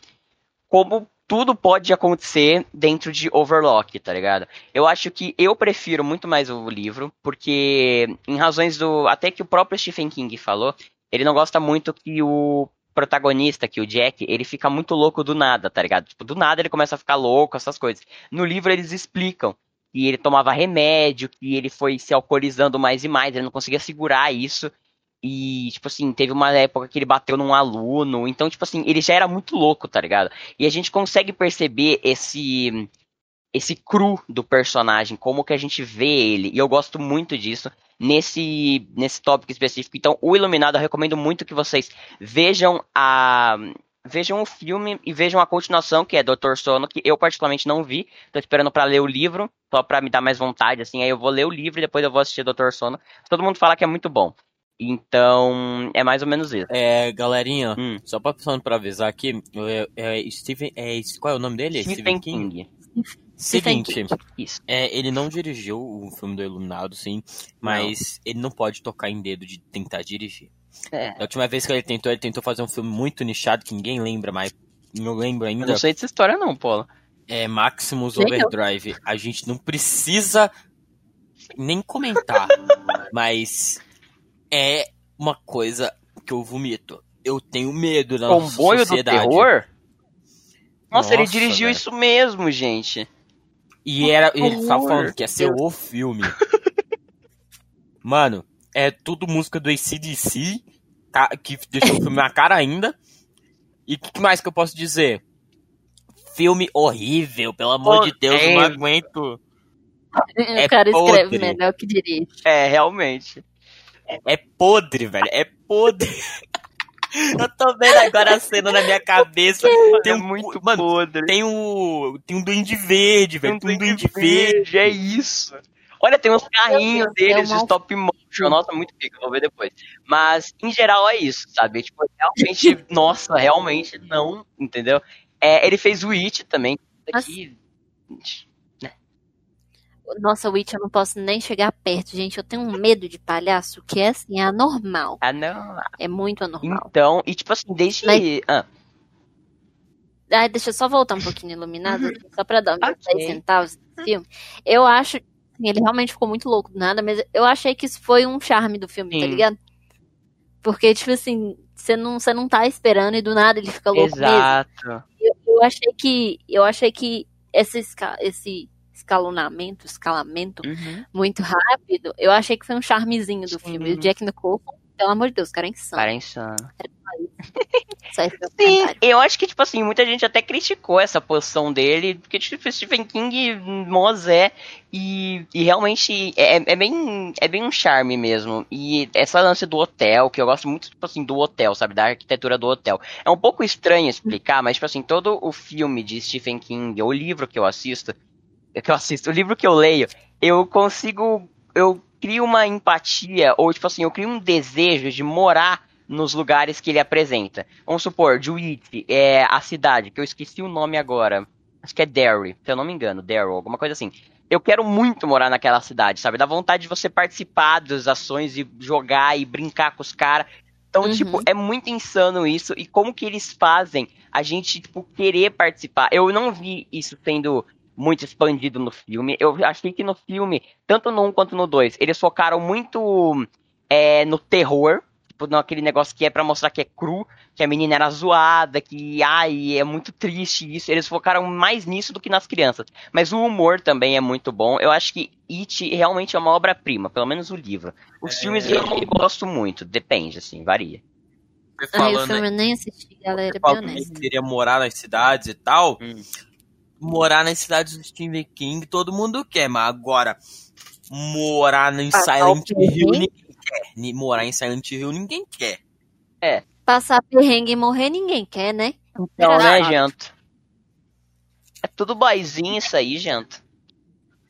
como tudo pode acontecer dentro de Overlock, tá ligado? Eu acho que eu prefiro muito mais o livro, porque em razões do. Até que o próprio Stephen King falou, ele não gosta muito que o protagonista, que o Jack, ele fica muito louco do nada, tá ligado? Tipo, do nada ele começa a ficar louco, essas coisas. No livro eles explicam que ele tomava remédio, que ele foi se alcoolizando mais e mais, ele não conseguia segurar isso. E, tipo assim, teve uma época que ele bateu num aluno. Então, tipo assim, ele já era muito louco, tá ligado? E a gente consegue perceber esse esse cru do personagem, como que a gente vê ele. E eu gosto muito disso nesse nesse tópico específico. Então, o Iluminado eu recomendo muito que vocês vejam a vejam o filme e vejam a continuação, que é Doutor Sono, que eu particularmente não vi. Tô esperando para ler o livro, só para me dar mais vontade, assim. Aí eu vou ler o livro e depois eu vou assistir Doutor Sono. Todo mundo fala que é muito bom. Então, é mais ou menos isso. É, galerinha, hum. só passando pra avisar aqui, é, é, Stephen, é, qual é o nome dele? Stephen, Stephen King. King. Seguinte, é, ele não dirigiu o filme do Iluminado, sim, mas não. ele não pode tocar em dedo de tentar dirigir. É. A última vez que ele tentou, ele tentou fazer um filme muito nichado que ninguém lembra, mas não lembro ainda. Eu não sei dessa história não, Paulo. É Maximus Overdrive. A gente não precisa nem comentar, mas é uma coisa que eu vomito. Eu tenho medo da Comboio sociedade. do terror? Nossa, Nossa ele dirigiu isso mesmo, gente. E era, ele tava falando que ia ser o filme. Mano, é tudo música do ACDC, tá, que deixou o filme na cara ainda. E o que mais que eu posso dizer? Filme horrível, pelo amor oh, de Deus, é... não aguento. O cara escreve melhor que dirige. É, realmente. É podre, velho. É podre. Eu tô vendo agora a cena na minha cabeça. Tem um, é muito mano, podre. Tem um, tem um duende verde, velho. Tem um duende, verde. verde. É isso. Olha, tem uns carrinhos deles de stop motion. Nossa, muito pica, vou ver depois. Mas, em geral, é isso, sabe? Tipo, realmente, nossa, realmente não, entendeu? É, ele fez o It também. Aqui, nossa, Witch, eu não posso nem chegar perto, gente. Eu tenho um medo de palhaço que é assim, é anormal. Anormal. É muito anormal. Então, e tipo assim, desde. Mas... Ah. Ah, deixa eu só voltar um pouquinho iluminado, só pra dar uns okay. 10 centavos do filme. Eu acho. Assim, ele realmente ficou muito louco do nada, mas eu achei que isso foi um charme do filme, tá Sim. tá ligado? Porque, tipo assim, você não, você não tá esperando e do nada ele fica louco Exato. mesmo. Eu, eu achei que. Eu achei que esse, esse escalonamento, escalamento uhum. muito rápido, eu achei que foi um charmezinho do Sim. filme. O Jack Nicholson, pelo amor de Deus, cara é insano. Cara é insano. Sim, eu acho que, tipo assim, muita gente até criticou essa posição dele, porque, tipo, Stephen King, Mosé, e, e realmente é, é, bem, é bem um charme mesmo. E essa lance do hotel, que eu gosto muito, tipo assim, do hotel, sabe, da arquitetura do hotel. É um pouco estranho explicar, mas, tipo assim, todo o filme de Stephen King, o livro que eu assisto, que eu assisto, o livro que eu leio, eu consigo. Eu crio uma empatia, ou tipo assim, eu crio um desejo de morar nos lugares que ele apresenta. Vamos supor, Juit, é a cidade, que eu esqueci o nome agora. Acho que é Derry, se eu não me engano, Daryl, alguma coisa assim. Eu quero muito morar naquela cidade, sabe? Dá vontade de você participar das ações e jogar e brincar com os caras. Então, uhum. tipo, é muito insano isso. E como que eles fazem a gente, tipo, querer participar? Eu não vi isso sendo muito expandido no filme. Eu achei que no filme, tanto no 1 quanto no 2, eles focaram muito é, no terror. Tipo, naquele negócio que é para mostrar que é cru, que a menina era zoada, que ai, é muito triste isso. Eles focaram mais nisso do que nas crianças. Mas o humor também é muito bom. Eu acho que It realmente é uma obra-prima, pelo menos o livro. Os é... filmes eu gosto muito, depende, assim, varia. Falando, eu nem assisti, galera, bem Que queria morar nas cidades e tal. Hum morar nas cidades do Stephen King, todo mundo quer, mas agora morar em Silent Hill ninguém quer. Morar em Silent Hill ninguém quer. É. Passar perrengue e morrer ninguém quer, né? Então, né, gente? É tudo boizinho isso aí, gente.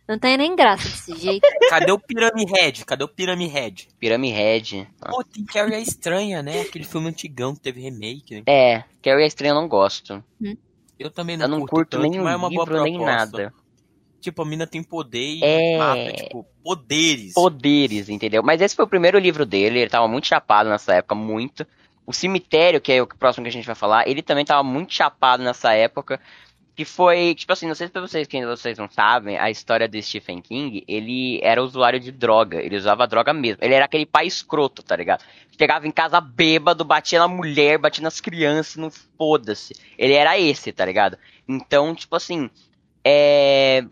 Não tem nem graça desse jeito. Cadê o Pyramid Head? Cadê o Pyramid Head? Pyramid Head. Pô, tem Carrie a Estranha, né? Aquele filme antigão que teve remake. Né? É, Carrie a Estranha eu não gosto. Hum. Eu também não, eu não curto, curto tanto, nem o é uma livro, nem nada. Tipo, a mina tem poder e é... mata, tipo, poderes. Poderes, entendeu? Mas esse foi o primeiro livro dele, ele tava muito chapado nessa época, muito. O Cemitério, que é o próximo que a gente vai falar, ele também tava muito chapado nessa época. Que foi, tipo assim, não sei se pra vocês, quem vocês não sabem, a história do Stephen King, ele era usuário de droga, ele usava droga mesmo. Ele era aquele pai escroto, tá ligado? Chegava em casa bêbado, batia na mulher, batia nas crianças, não foda-se. Ele era esse, tá ligado? Então, tipo assim, é.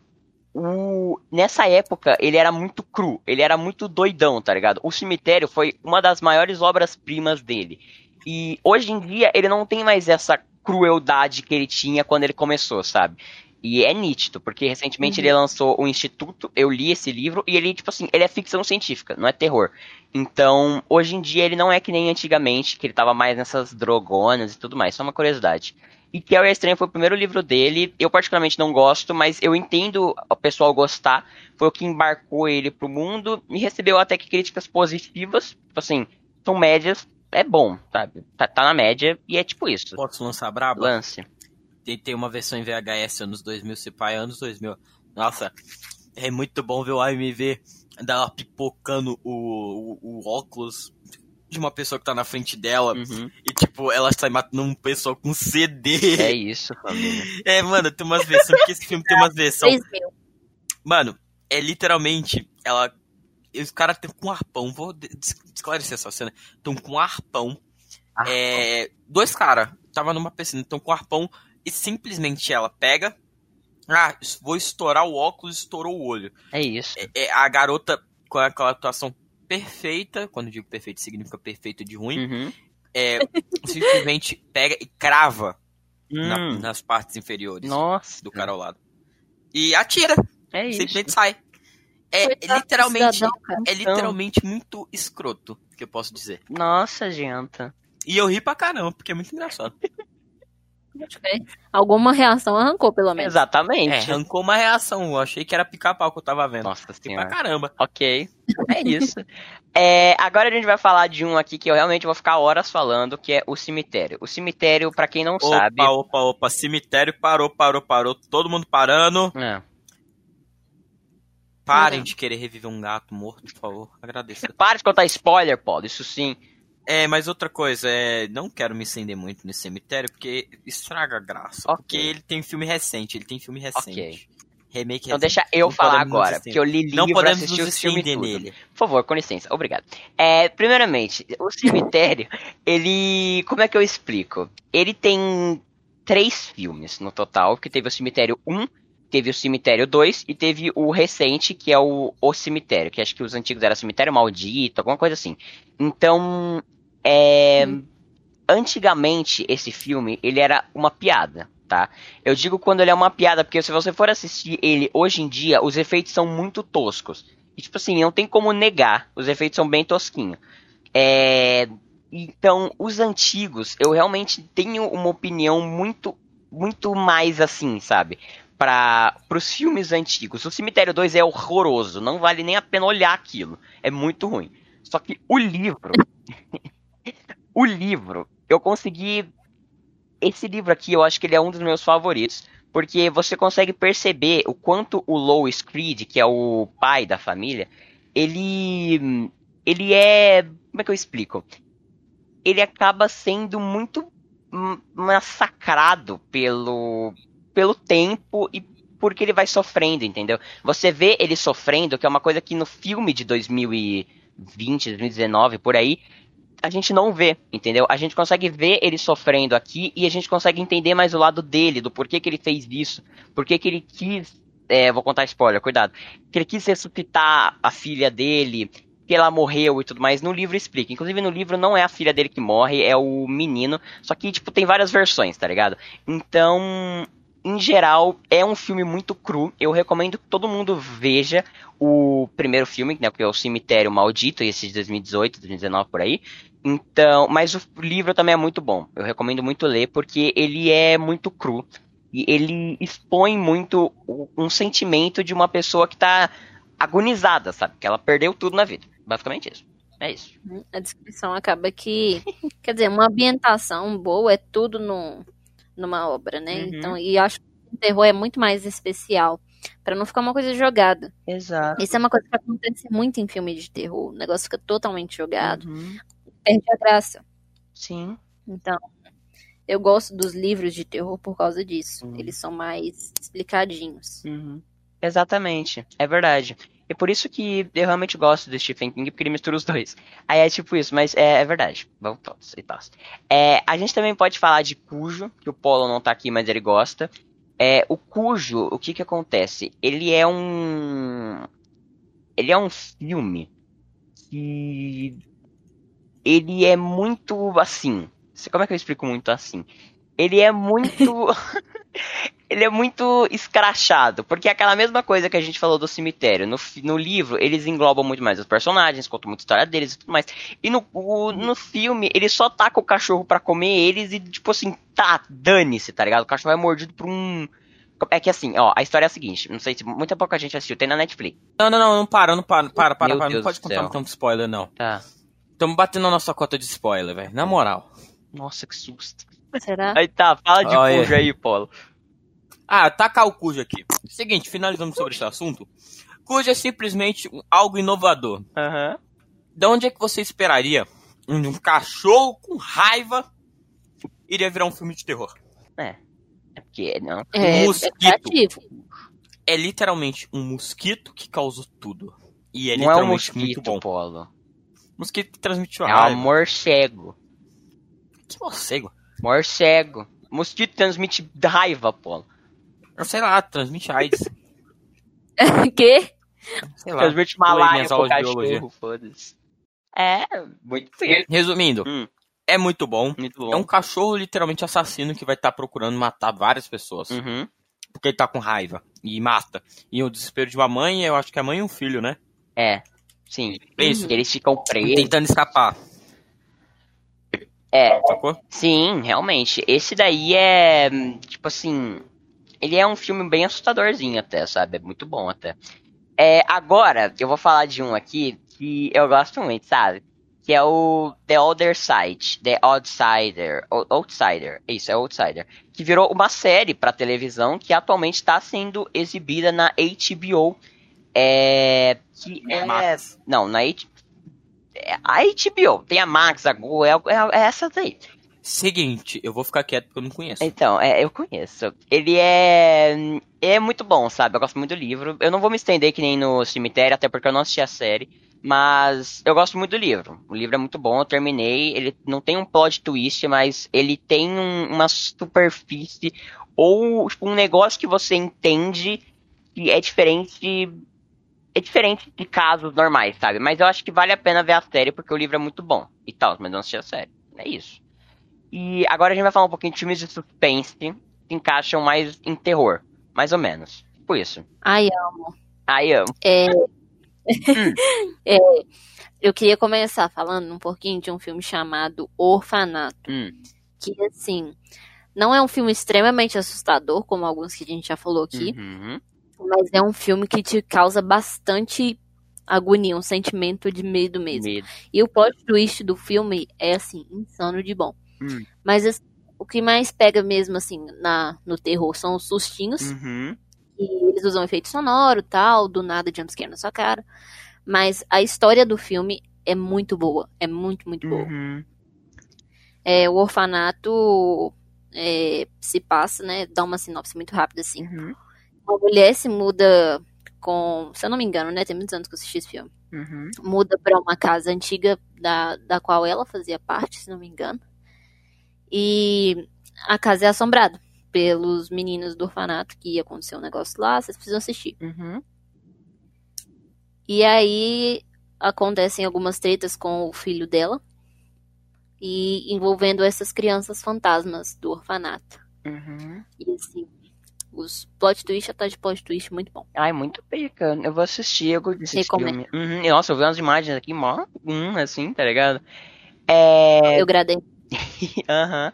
O... Nessa época, ele era muito cru, ele era muito doidão, tá ligado? O Cemitério foi uma das maiores obras-primas dele. E hoje em dia, ele não tem mais essa crueldade que ele tinha quando ele começou, sabe? E é nítido, porque recentemente Uhum. ele lançou o Instituto, eu li esse livro, e ele, tipo assim, ele é ficção científica, não é terror. Então, hoje em dia ele não é que nem antigamente, que ele tava mais nessas drogonas e tudo mais, só uma curiosidade. E Carrie Estranho foi o primeiro livro dele, eu particularmente não gosto, mas eu entendo o pessoal gostar, foi o que embarcou ele pro mundo, e recebeu até que críticas positivas, tipo assim, são médias, é bom, sabe? Tá, tá na média, e é tipo isso. Posso lançar braba? Lance. Tem, tem uma versão em VHS anos 2000, se pai, anos 2000. Nossa, é muito bom ver o AMV dela pipocando o, o, o óculos de uma pessoa que tá na frente dela. Uhum. E, tipo, ela sai matando um pessoal com CD. É isso, família. É, mano, tem umas versões, porque esse filme tem umas versões. 3 mil. Mano, é literalmente, ela. Os caras estão com um arpão, vou esclarecer essa cena. Estão com um arpão. Ah, É, dois caras, tava numa piscina, estão com um arpão e simplesmente ela pega. Ah, vou estourar o óculos, estourou o olho. É isso. É, é a garota com aquela atuação perfeita, quando digo perfeito significa perfeito de ruim, Uhum. é, simplesmente pega e crava na- Hum, nas partes inferiores Nossa. do cara ao lado. E atira, É isso. simplesmente sai. É literalmente, cidadão, é literalmente muito escroto, que eu posso dizer. Nossa, janta. E eu ri pra caramba, porque é muito engraçado. Alguma reação arrancou, pelo menos. Exatamente. É, arrancou uma reação. Eu achei que era pica-pau que eu tava vendo. Nossa Ri pra senhora. caramba. Ok. É isso. É, agora a gente vai falar de um aqui que eu realmente vou ficar horas falando, que é o cemitério. O cemitério, pra quem não sabe. Opa, opa, opa. Cemitério parou, parou, parou. Todo mundo parando. É. Parem Uhum. de querer reviver um gato morto, por favor. Agradeço. Para de contar spoiler, Paulo. Isso sim. É, mas outra coisa, é, não quero me estender muito nesse cemitério, porque estraga a graça. Ok. Porque ele tem filme recente, ele tem filme recente. Ok. Remake Então recente. deixa eu Não falar agora, porque eu li livro, Não podemos assisti nos o filme tudo. nele. Por favor, com licença. Obrigado. É, primeiramente, o cemitério, ele. Como é que eu explico? Ele tem três filmes no total, que teve o cemitério 1, teve o cemitério 2 e teve o recente, que é o O Cemitério, que acho que os antigos era Cemitério Maldito, alguma coisa assim. Então, é. Antigamente, esse filme, ele era uma piada, tá? Eu digo quando ele é uma piada, porque se você for assistir ele hoje em dia, os efeitos são muito toscos. E, tipo assim, não tem como negar, os efeitos são bem tosquinhos. É, Então, os antigos, eu realmente tenho uma opinião muito, muito mais assim, sabe? Para os filmes antigos. O Cemitério 2 é horroroso, não vale nem a pena olhar aquilo. É muito ruim. Só que o livro. o livro, eu consegui. Esse livro aqui, eu acho que ele é um dos meus favoritos. Porque você consegue perceber o quanto o Lois Creed, que é o pai da família, ele. Ele é. Como é que eu explico? Ele acaba sendo muito massacrado pelo. Pelo tempo e porque ele vai sofrendo, entendeu? Você vê ele sofrendo, que é uma coisa que no filme de 2020, 2019, por aí, a gente não vê, entendeu? A gente consegue ver ele sofrendo aqui e a gente consegue entender mais o lado dele, do porquê que ele fez isso, porquê que ele quis. É, vou contar spoiler, cuidado. Que ele quis ressuscitar a filha dele, que ela morreu e tudo mais. No livro explica. Inclusive, no livro não é a filha dele que morre, é o menino. Só que, tipo, tem várias versões, tá ligado? Então, em geral, é um filme muito cru. Eu recomendo que todo mundo veja o primeiro filme, né? Que é o Cemitério Maldito, esse de 2018, 2019 por aí. Então, mas o livro também é muito bom. Eu recomendo muito ler porque ele é muito cru e ele expõe muito um sentimento de uma pessoa que tá agonizada, sabe? Que ela perdeu tudo na vida. Basicamente isso. É isso. A descrição acaba que. Quer dizer, uma ambientação boa é tudo no, numa obra, né? Uhum. Então, e acho que o terror é muito mais especial. Pra não ficar uma coisa jogada. Exato. Isso é uma coisa que acontece muito em filme de terror. O negócio fica totalmente jogado. Uhum. Perde a graça. Sim. Então, Eu gosto dos livros de terror por causa disso. Uhum. Eles são mais explicadinhos. Uhum. Exatamente, é verdade. E por isso que eu realmente gosto do Stephen King, porque ele mistura os dois. Aí é tipo isso, mas é, é verdade. Vamos todos e tal. É, a gente também pode falar de Cujo, que o Polo não tá aqui, mas ele gosta. É, o Cujo, o que que acontece? Ele é um. Ele é um filme que. Ele é muito assim. Como é que eu explico muito assim? Ele é muito. ele é muito escrachado, porque é aquela mesma coisa que a gente falou do cemitério. No, no livro, eles englobam muito mais os personagens, contam muita história deles e tudo mais. E no, o- no filme, ele só taca o cachorro pra comer eles e, tipo assim, tá, dane-se, tá ligado? O cachorro é mordido por um. É que assim, ó, a história é a seguinte, não sei se muita pouca gente assistiu, tem na Netflix. Não, não, não, não para, não para, para, para, para. Não pode contar céu. tanto spoiler, não. Tá. Estamos batendo a nossa cota de spoiler, velho. Na moral. Nossa, que susto. Será? Aí tá, fala de. Cujo aí, Polo. Ah, tacar o Cujo aqui. Seguinte, finalizando sobre esse assunto. Cujo é simplesmente algo inovador. Aham. De onde é que você esperaria um cachorro com raiva iria virar um filme de terror? É. É porque, não. É, é mosquito. criativo. É literalmente um mosquito que causou tudo. E é não é um literalmente muito mosquito, bom. Polo. Mosquito que transmitiu É raiva. um morcego. Que morcego? Morcego. Mosquito transmite raiva, Polo. Eu sei lá, transmite AIDS. que? Sei lá. Transmite malária pro cachorro, foda-se. É, muito. Resumindo, Hum. é muito bom. Muito bom. É um cachorro literalmente assassino que vai estar procurando matar várias pessoas. Uhum. Porque ele tá com raiva. E mata. E o desespero de uma mãe, eu acho que é a mãe e um filho, né? É. Sim. Isso. Eles ficam presos. Tentando escapar. É, Sacou? sim, realmente. Esse daí é, hum, tipo assim, ele é um filme bem assustadorzinho até, sabe? É muito bom até. É, agora, eu vou falar de um aqui que eu gosto muito, sabe? Que é o The Other Side, The Outsider, Outsider, isso, é Outsider, que virou uma série pra televisão que atualmente está sendo exibida na HBO, é, que é, Max. não, na H, é, a HBO, tem a Max, a Go, é, é, é essa daí. Seguinte, eu vou ficar quieto porque eu não conheço. Então, é, eu conheço. Ele é. É muito bom, sabe? Eu gosto muito do livro. Eu não vou me estender que nem no cemitério, até porque eu não assisti a série. Mas eu gosto muito do livro. O livro é muito bom, eu terminei. Ele não tem um plot twist, mas ele tem um- uma superfície ou tipo, um negócio que você entende que é diferente. É diferente de casos normais, sabe? Mas eu acho que vale a pena ver a série porque o livro é muito bom e tal, mas não assisti a série. É isso. E agora a gente vai falar um pouquinho de filmes de suspense que encaixam mais em terror. Mais ou menos. Tipo isso. Ai, Aí eu. é... É, eu queria começar falando um pouquinho de um filme chamado Orfanato. Hum, Que, assim, não é um filme extremamente assustador, como alguns que a gente já falou aqui, uhum, mas é um filme que te causa bastante agonia, um sentimento de medo mesmo. medo. E o plot twist do filme é, assim, insano de bom. Hum. Mas assim, o que mais pega mesmo, assim, na, no terror são os sustinhos. Uhum, E eles usam efeito sonoro tal, do nada jumpscare na sua cara. Mas a história do filme é muito boa. É muito, muito boa. uhum, É, o orfanato é, se passa, né? Dá uma sinopse muito rápida assim. uhum, Uma mulher se muda com. Se eu não me engano, né? Tem muitos anos que eu assisti esse filme. uhum, Muda pra uma casa antiga da, da qual ela fazia parte, se não me engano. E a casa é assombrada pelos meninos do orfanato que aconteceu um negócio lá, vocês precisam assistir. uhum. E aí acontecem algumas tretas com o filho dela e envolvendo essas crianças fantasmas do orfanato. uhum. E assim, os plot twist atrás de plot twist muito bom. Ai, muito pica. Eu vou assistir, eu gosto desse filme. Uhum. Nossa, eu vi umas imagens aqui, mó, hum, assim, tá ligado? É. Eu gradei. Aham.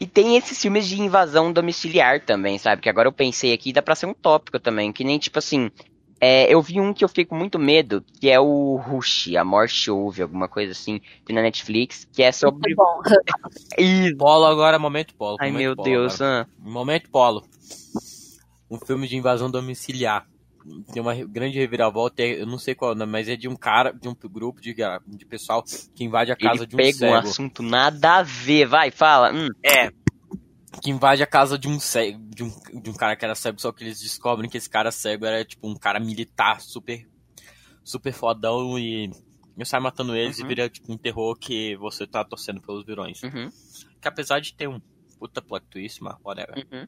E tem esses filmes de invasão domiciliar também, sabe? Que agora eu pensei aqui, dá pra ser um tópico também. Que nem, tipo assim. é, eu vi um que eu fiquei com muito medo, que é o Rush, A Morte Ouve, alguma coisa assim, tem na Netflix, que é sobre. Ih, Polo agora, momento polo. Ai, momento meu polo Deus. ah. Momento polo. Um filme de invasão domiciliar. Tem uma grande reviravolta, eu não sei qual, é nome, mas é de um cara, de um grupo de, ga- de pessoal que invade a casa Ele de um pega um cego. assunto nada a ver, vai, fala. Hum. É. que invade a casa de um cego, de um, de um cara que era cego, só que eles descobrem que esse cara cego era tipo um cara militar super super fodão e eu sai matando eles Uhum. e vira tipo um terror que você tá torcendo pelos vilões. Uhum, Que apesar de ter um puta plot twist, mas whatever. uhum.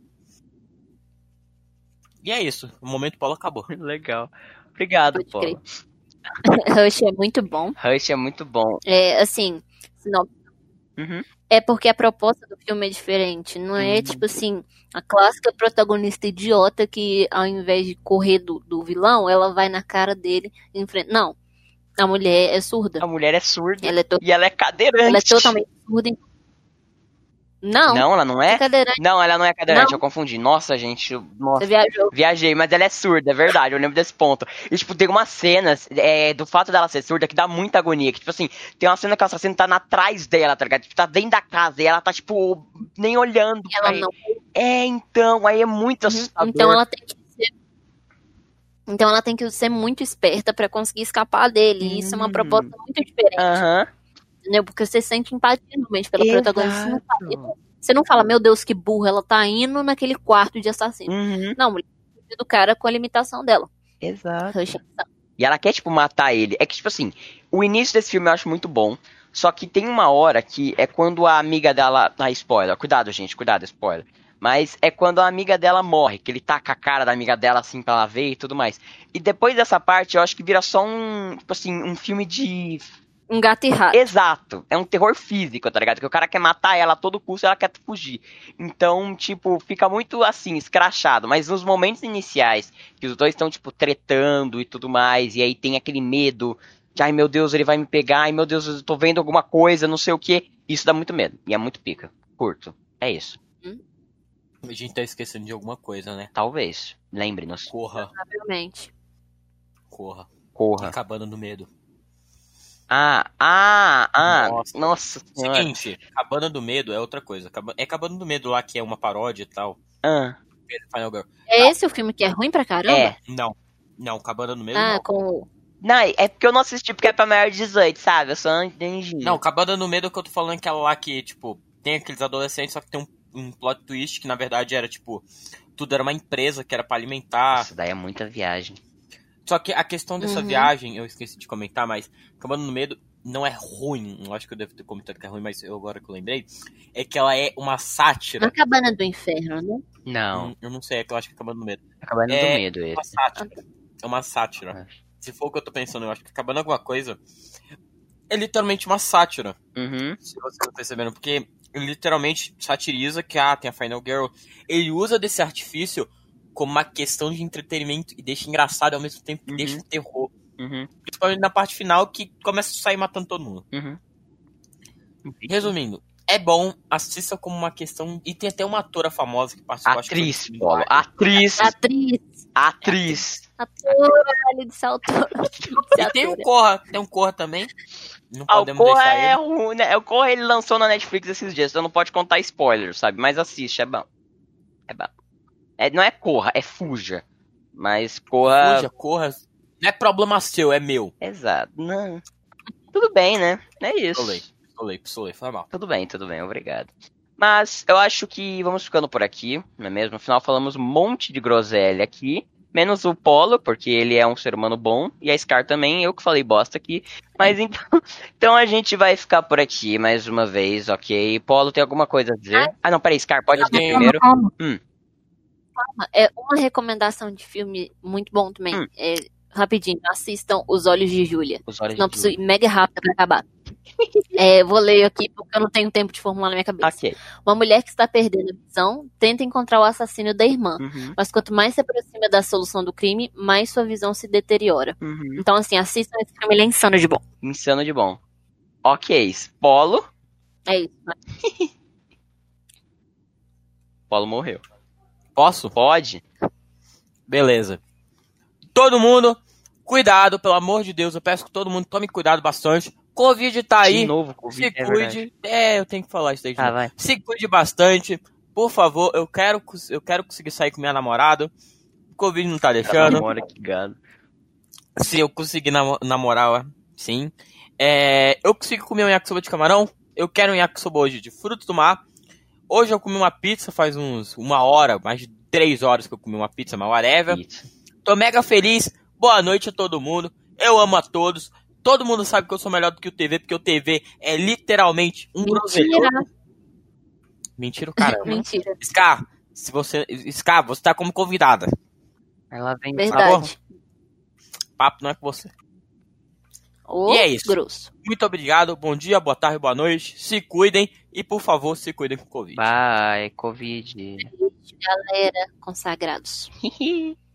E é isso, o momento Paulo acabou. Legal. Obrigado, Pode Paulo. Rush é muito bom. Rush é muito bom. É, assim, sinop- Uhum. é porque a proposta do filme é diferente. Não é Uhum. tipo assim, a clássica protagonista idiota que ao invés de correr do, do vilão, ela vai na cara dele e enfrenta. Não. A mulher é surda. A mulher é surda Ela é, to- e ela é cadeirante. ela é totalmente surda. Não, Não, ela não é é? cadeirante. Não, ela não é cadeirante, Não. eu confundi. Nossa, gente, nossa. Você viajou. Viajei, mas ela é surda, é verdade, eu lembro desse ponto. E, tipo, tem umas cenas é, do fato dela ser surda que dá muita agonia. Que, tipo assim, tem uma cena que o assassino tá atrás dela, tá ligado? Tipo, tá dentro da casa e ela tá, tipo, nem olhando. Ela não. É, então, aí é muito assustador. Então ela tem que ser. Então ela tem que ser muito esperta pra conseguir escapar dele. E isso é uma Hum. proposta muito diferente. Aham. Entendeu? Porque você sente empatia realmente pela Exato. protagonista. Você não, fala, você não fala, meu Deus, que burra, ela tá indo naquele quarto de assassino. Uhum, Não, mulher do cara com a limitação dela. exato. E ela quer, tipo, matar ele. É que, tipo assim, o início desse filme eu acho muito bom. Só que tem uma hora que é quando a amiga dela. Ah, spoiler. Cuidado, gente, cuidado, spoiler. Mas é quando a amiga dela morre, que ele taca a cara da amiga dela assim pra ela ver e tudo mais. E depois dessa parte, eu acho que vira só um. Tipo assim, um filme de. Um gato e rato. Exato. É um terror físico, tá ligado? Que o cara quer matar ela a todo custo e ela quer fugir. Então, tipo, fica muito assim, escrachado. Mas nos momentos iniciais, que os dois estão, tipo, tretando e tudo mais, e aí tem aquele medo de, ai meu Deus, ele vai me pegar, ai meu Deus, eu tô vendo alguma coisa, não sei o que. Isso dá muito medo. E é muito pica. Curto. É isso. A gente tá esquecendo de alguma coisa, né? Talvez. Lembre-nos. Corra, Provavelmente. corra. Corra. Acabando no medo. Ah, ah, ah. Nossa. Nossa senhora. Seguinte, Cabana do Medo é outra coisa. É Cabana do Medo lá que é uma paródia e tal. Ah, Final Girl. É esse o filme que é ruim pra caramba? é. Não. Não, Cabana do Medo Ah, não. com. Não, é porque eu não assisti porque é pra maior de 18, sabe? Eu sou anjinho. Não, Cabana do Medo que eu tô falando é aquela lá que, tipo, tem aqueles adolescentes, só que tem um, um plot twist que na verdade era, tipo, tudo era uma empresa que era pra alimentar. Isso daí é muita viagem. Só que a questão dessa Uhum. viagem, eu esqueci de comentar, mas Cabana do Medo não é ruim. Eu acho que eu devo ter comentado que é ruim, mas eu agora que eu lembrei. É que ela é uma sátira. Na Cabana do Inferno, né? Não, Hum, Eu não sei, é que eu acho que é Cabana do Medo. acabando É, do medo É uma esse. sátira. É uma sátira. Se for o que eu tô pensando, eu acho que Cabana alguma coisa é literalmente uma sátira. Uhum. se vocês não perceberam, porque ele literalmente satiriza que ah, tem a Final Girl. Ele usa desse artifício como uma questão de entretenimento e deixa engraçado ao mesmo tempo que Uhum. deixa um terror. Uhum. Principalmente na parte final que começa a sair matando todo mundo. Uhum. Resumindo, é bom, assista como uma questão. E tem até uma atora famosa que participou. acho que foi Atriz. Atriz. Atriz. Atriz. Atora, ali de salto. E tem um Corra, tem um Corra também. Não Ah, o podemos Corra deixar é ele. ruim, né? O Corra ele lançou na Netflix esses dias, então não pode contar spoiler, sabe? Mas assiste, é bom. É bom. É, não é Corra, é Fuja. Mas Corra. Fuja, Corra. Não é problema seu, é meu. Exato. Não. Tudo bem, né? É isso. Pistolei, pistolei, pistolei, foi mal. Tudo bem, tudo bem, obrigado. Mas eu acho que vamos ficando por aqui, não é mesmo? Afinal, falamos um monte de groselha aqui. Menos o Polo, porque ele é um ser humano bom. E a Scar também, eu que falei bosta aqui. Mas então, então a gente vai ficar por aqui mais uma vez, ok? Polo, tem alguma coisa a dizer? Ah, não, peraí, Scar, pode dizer primeiro. Hum. Calma. É uma recomendação de filme muito bom também. Hum. É, rapidinho, assistam Os Olhos de Júlia. Não preciso ir mega rápido pra acabar. É, vou ler aqui porque eu não tenho tempo de formular na minha cabeça. Ok. Uma mulher que está perdendo a visão tenta encontrar o assassino da irmã. Uhum, Mas quanto mais se aproxima da solução do crime, mais sua visão se deteriora. uhum. Então, assim, assistam esse filme, ele é insano de bom. Insano de bom. Ok, Polo. É isso. Polo morreu. Posso? Pode? Beleza. Todo mundo, cuidado, pelo amor de Deus. Eu peço que todo mundo tome cuidado bastante. Covid tá aí. De novo, Covid, Se é cuide. É, eu tenho que falar isso aí. de Tá, novo. vai. Se cuide bastante. Por favor, eu quero, eu quero conseguir sair com minha namorada. Covid não tá deixando. Namora, que gado. Se eu conseguir namo namorar, sim. É, eu consigo comer um yakisoba de camarão. Eu quero um yakisoba hoje de frutos do mar. Hoje eu comi uma pizza faz uns uma hora, mais de três horas que eu comi uma pizza, mas whatever. Isso. Tô mega feliz. Boa noite a todo mundo. Eu amo a todos. Todo mundo sabe que eu sou melhor do que o TV, porque o TV é literalmente um groselhoso. Mentira. Mentira, o caramba. Mentira. Scar, se você. Scar, você tá como convidada. Ela vem. Verdade. Papo não é com você. Ô, E é isso. grosso. Muito obrigado. Bom dia, boa tarde, boa noite. Se cuidem e, por favor, se cuidem com o Covid. Vai, Covid. Galera, consagrados.